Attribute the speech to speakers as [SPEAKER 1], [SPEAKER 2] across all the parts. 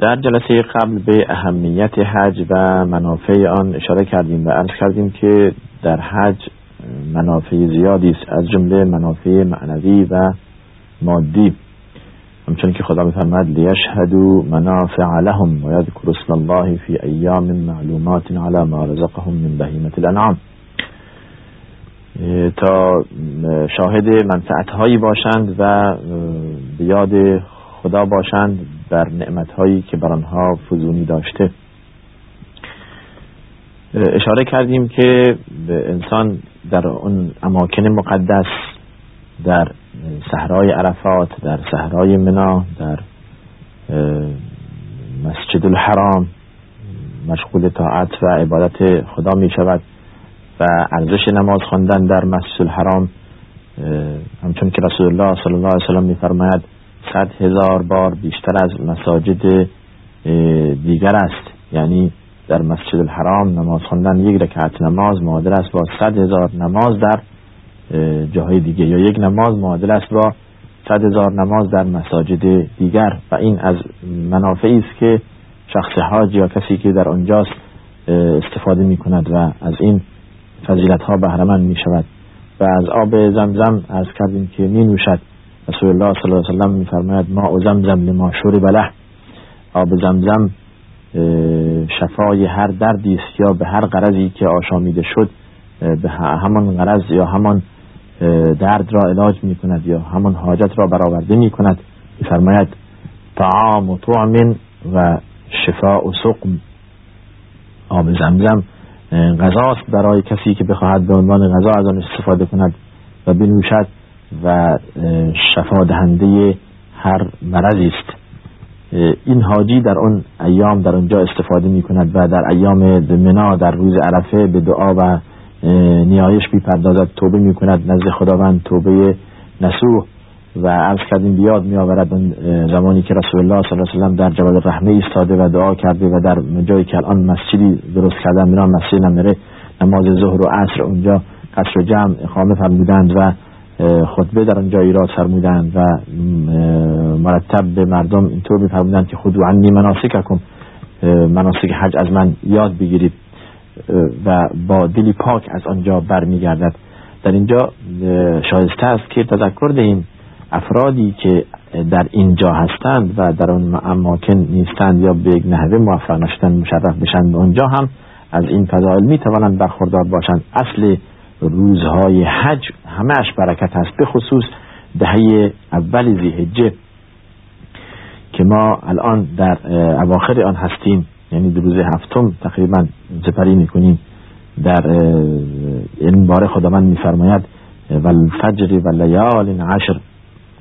[SPEAKER 1] در جلسه قبل به اهمیت حج و منافع آن اشاره کردیم و عرض کردیم که در حج منافع زیادی است از جمله منافع معنوی و مادی. همچون که خدا میفرماید لیشهدوا منافع لهم و یذکر اسم الله فی ایام معلومات على ما رزقهم من بهیمه الانعام. تا شاهد منفعت هایی باشند و بیاد خدا باشند بر نعمت هایی که بر آنها فزونی داشته. اشاره کردیم که انسان در اون اماکن مقدس در صحرای عرفات در صحرای منا در مسجد الحرام مشغول طاعت و عبادت خدا می شود و ارزش نماز خواندن در مسجد الحرام همچون که رسول الله صلی الله علیه وسلم میفرماید صد هزار بار بیشتر از مساجد دیگر است. یعنی در مسجد الحرام نماز خواندن یک رکعت نماز معادل است با صد هزار نماز در جاهای دیگه. یا یک نماز معادل است با صد هزار نماز در مساجد دیگر. و این از منافعی است که شخص حاج یا کسی که در آنجاست استفاده می کند و از این فضیلت ها بهرمند می شود و از آب زمزم از کردیم که می نوشد رسول الله صلی الله علیه وسلم می فرماید ما او زمزم لما بله آب زمزم شفای هر دردی است یا به هر قرضی که آشامیده شد به همان غرض یا همان درد را علاج می کند یا همان حاجت را برآورده می کند فرماید طعام و طعم و شفاء و سقم آب زمزم غذاست برای کسی که بخواهد به عنوان غذا از آن استفاده کند و بنوشد و شفا دهنده هر مرضی است. این حاجی در اون ایام در اونجا استفاده می کند و در ایام منا در روز عرفه به دعا و نیایش بیپردازد توبه می کند نزد خداوند توبه نسوح و عرض کردیم بیاد می آورد زمانی که رسول الله صلی الله علیه وسلم در جبل رحمه ایستاده و دعا کرده و در جایی که الان مسجدی درست کردن میران مسجد نمیره نماز ظهر و عصر اونجا قصر و جمع اقامه فرمودند و خطبه در آنجا ایراد فرمودند و مرتب به مردم اینطور میفرمودند که خود عنی مناسککم مناسک حج از من یاد بگیرید و با دلی پاک از آنجا برمیگردد. در اینجا شایسته است که تذکر دهیم افرادی که در اینجا هستند و در آن اماکن نیستند یا به یک نحوه موفق نشدن مشرف بشن به آنجا هم از این فضایل می توانند برخوردار باشند. اصل روزهای حج همهش برکت است به خصوص دهه اول زیهجه که ما الان در اواخر آن هستیم یعنی در روز هفتم تقریبا سپری می‌کنیم در این باره خداوند میفرماید و الفجر و لیال عشر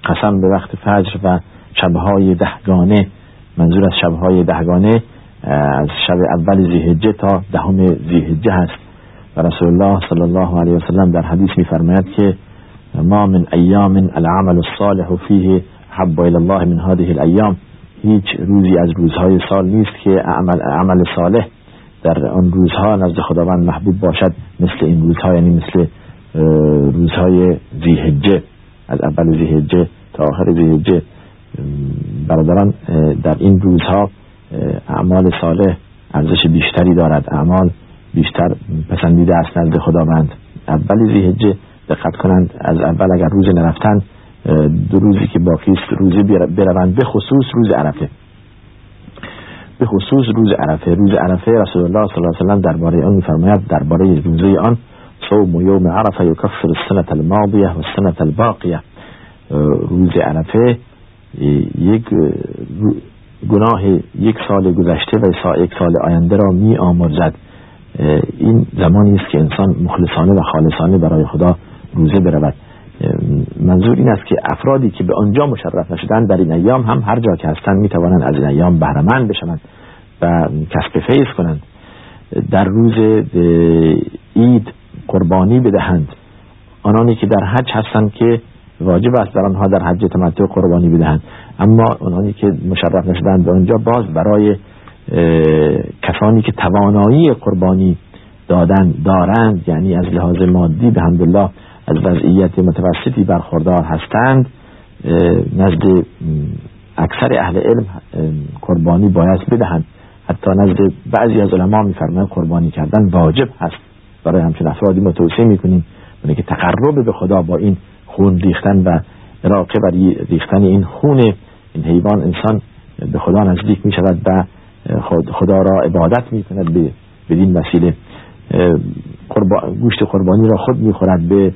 [SPEAKER 1] قسم به وقت فجر و شبهای دهگانه منظور از شبهای دهگانه از شب اول زیهجه تا دهم زیهجه هست. و رسول الله صلی الله علیه وسلم در حدیث میفرماید که ما من ایام العمل الصالح فیه حب الى الله من هذه الایام. هیچ روزی از روزهای سال نیست که عمل, عمل صالح در آن روزها نزد خداوند محبوب باشد مثل این روزها یعنی مثل روزهای زیهجه از اول زیهجه تا آخر زیهجه برادران در این روزها اعمال صالح ارزش بیشتری دارد. اعمال بیشتر پسندیده است نزد خداوند. اول زیهجه دقت کنند از اول اگر روز نرفتن دو روزی که باقی است روزی بروند. به خصوص روز عرفه. به خصوص روز عرفه. روز عرفه رسول الله صلی الله علیه و سلم درباره آن میفرماید درباره روزه آن صوم یوم عرفه یکفر السنه الماضیه و السنه الباقیه. روز عرفه یک گناه یک سال گذشته و یک سال آینده را می آمرزد این زمانی است که انسان مخلصانه و خالصانه برای خدا روزه برود. منظور این است که افرادی که به آنجا مشرف نشدن در این ایام هم هر جا که هستند می توانند از این ایام بهرمند بشوند و کسب فیض کنند. در روز عید قربانی بدهند. آنانی که در حج هستند که واجب است در آنها در حج تمتع قربانی بدهند. اما آنانی که مشرف نشدند به آنجا باز برای کسانی که توانایی قربانی دادن دارند یعنی از لحاظ مادی به همدلله از وضعیت متوسطی برخوردار هستند نزد اکثر اهل علم قربانی باید بدهند. حتی نزد بعضی از علما میفرمایند قربانی کردن واجب هست. برای همچین افرادی ما توصیه می‌کنیم اونه که تقرب به خدا با این خون ریختن و راقه بر ریختن این خون این حیوان انسان به خدا نزدیک می شود و خدا را عبادت می کند به بدین وسیله گوشت قربانی را خود می خورد به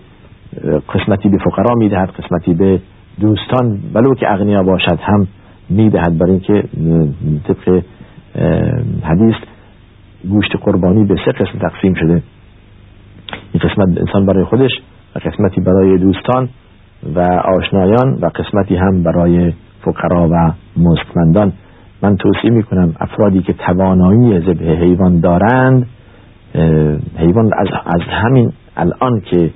[SPEAKER 1] قسمتی به فقرا می دهد قسمتی به دوستان ولو که اغنیا باشد هم می دهد برای اینکه طبق حدیث گوشت قربانی به سه قسم تقسیم شده. این قسمت انسان برای خودش و قسمتی برای دوستان و آشنایان و قسمتی هم برای فقرا و مستمندان. من توصیه می‌کنم افرادی که توانایی ذبح حیوان دارند حیوان از, از همین الان که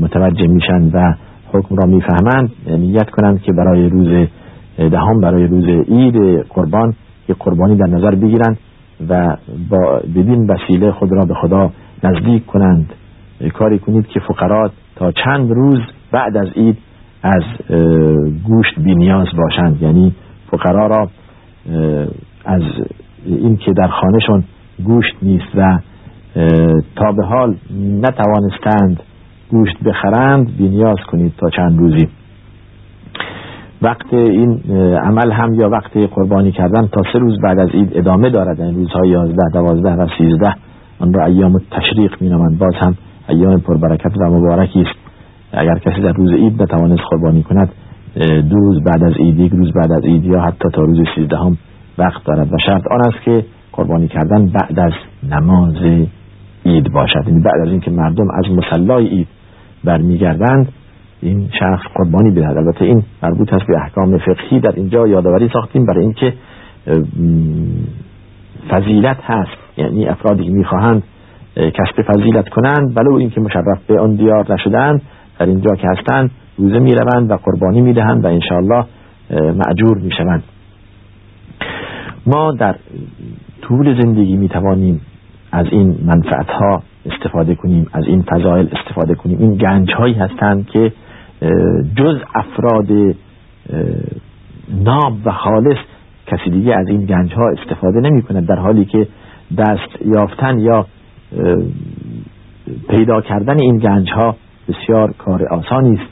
[SPEAKER 1] متوجه میشن و حکم را می‌فهمند نیت کنند که برای روز دهم برای روز عید قربان که قربانی در نظر بگیرند و با بدین وسیله خود را به خدا نزدیک کنند. کاری کنید که فقرات تا چند روز بعد از عید از گوشت بی نیاز باشند. یعنی فقرا را از این که در خانهشون گوشت نیست و تا به حال نتوانستند گوشت بخرند بی نیاز کنید تا چند روزی. وقت این عمل هم یا وقت قربانی کردن تا سه روز بعد از عید ادامه دارد. این روزهای یازده دوازده و سیزده. آن را ایام تشریق می نامند باز هم ایام پربرکت و مبارکی است. اگر کسی در روز عید نتوانست قربانی کند دو روز بعد از عید یک روز بعد از عید یا حتی تا روز سیزدهم وقت دارد و شرط آن است که قربانی کردن بعد از نماز عید باشد. یعنی بعد از اینکه مردم از مصلای عید برمیگردند این شخص قربانی بدهد. البته این مربوط است به احکام فقهی. در اینجا یادآوری ساختیم برای اینکه فضیلت هست. یعنی افرادی که می‌خواهند کسب فضیلت کنند ولو اینکه مشرف به آن دیار نشدند در اینجا که هستند روزه می‌روند و قربانی می‌دهند و انشاءالله معجور می‌شوند. ما در طول زندگی می‌توانیم از این منفعت ها استفاده کنیم از این فضایل استفاده کنیم. این گنج هایی هستند که جز افراد ناب و خالص کسی دیگه از این گنج ها استفاده نمی کند در حالی که دست یافتن یا پیدا کردن این گنج ها بسیار کار آسانی است.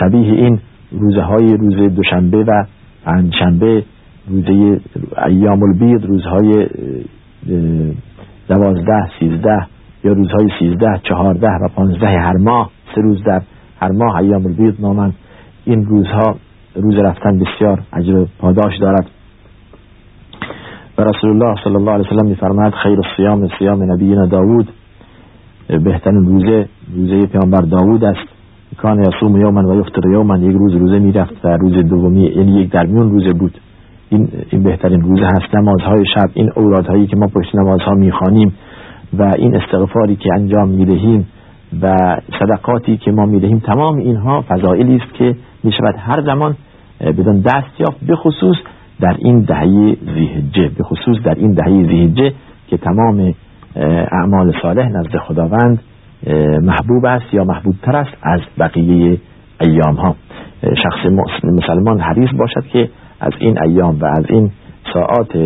[SPEAKER 1] شبیه این روزه های روز دوشنبه و پنجشنبه روزه ایام البید روزهای دوازده سیزده یا روزهای سیزده چهارده و پانزده هر ماه سه روز در هر ماه ایام البید نامند. این روزها روز رفتن بسیار عجب پاداش دارد. و رسول الله صلی الله علیه وسلم میفرماید خیر الصیام صیام نبینا داوود بهترین روزه روزه پیامبر داوود است. کان یصوم یوما و یفطر یوما یک روز روزه می‌رفت و روز دومی این یک درمیون روزه بود. این, این بهترین روزه هست. نمازهای شب این اورادهایی که ما پشت نمازها می‌خوانیم و این استغفاری که انجام می‌دهیم و صدقاتی که ما می‌دهیم تمام اینها فضائلی است که می‌شود هر زمان بدون دست یافت به خصوص در این دهه زیهجه به خصوص در این دهه زیهجه که تمام اعمال صالح نزد خداوند محبوب است یا محبوب تر است از بقیه ایام ها شخص مسلمان حریص باشد که از این ایام و از این ساعات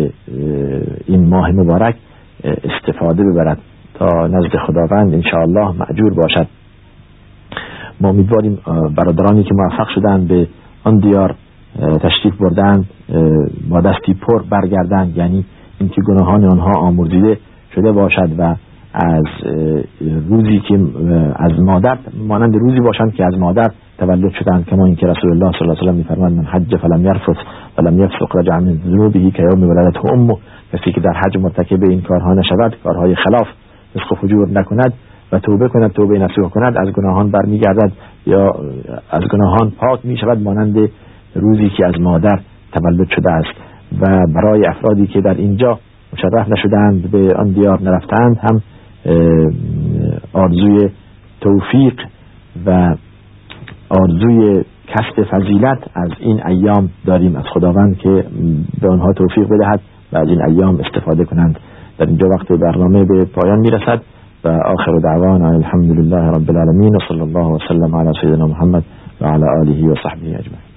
[SPEAKER 1] این ماه مبارک استفاده ببرد تا نزد خداوند انشاءالله معجور باشد. ما امیدواریم برادرانی که موفق شدن به آن دیار تشریف بردن با دستی پر برگردند. یعنی اینکه گناهان آنها آمرزیده شده باشد و از روزی که از مادر مانند روزی باشند که از مادر تولد شدند کما اینکه رسول الله صلی الله علیه و میفرماید من حج فلم یرفث ولم یفسق رجع من ذنوبه که یوم ولدته امه. کسی که در حج مرتکب این کارها نشود کارهای خلاف فسق و فجور نکند و توبه کند توبه نصوح کند از گناهان برمیگردد یا از گناهان پاک می شود مانند روزی که از مادر تولد شده است. و برای افرادی که در اینجا مشرف نشدند به آن دیار نرفتند هم آرزوی توفیق و آرزوی کسب فضیلت از این ایام داریم. از خداوند که به آنها توفیق بدهد و از این ایام استفاده کنند. در اینجا وقت برنامه به پایان می‌رسد و آخر دعوانا الحمد لله رب العالمین و صلی الله وسلم علی سیدنا محمد و علی آله و صحبه اجمعین.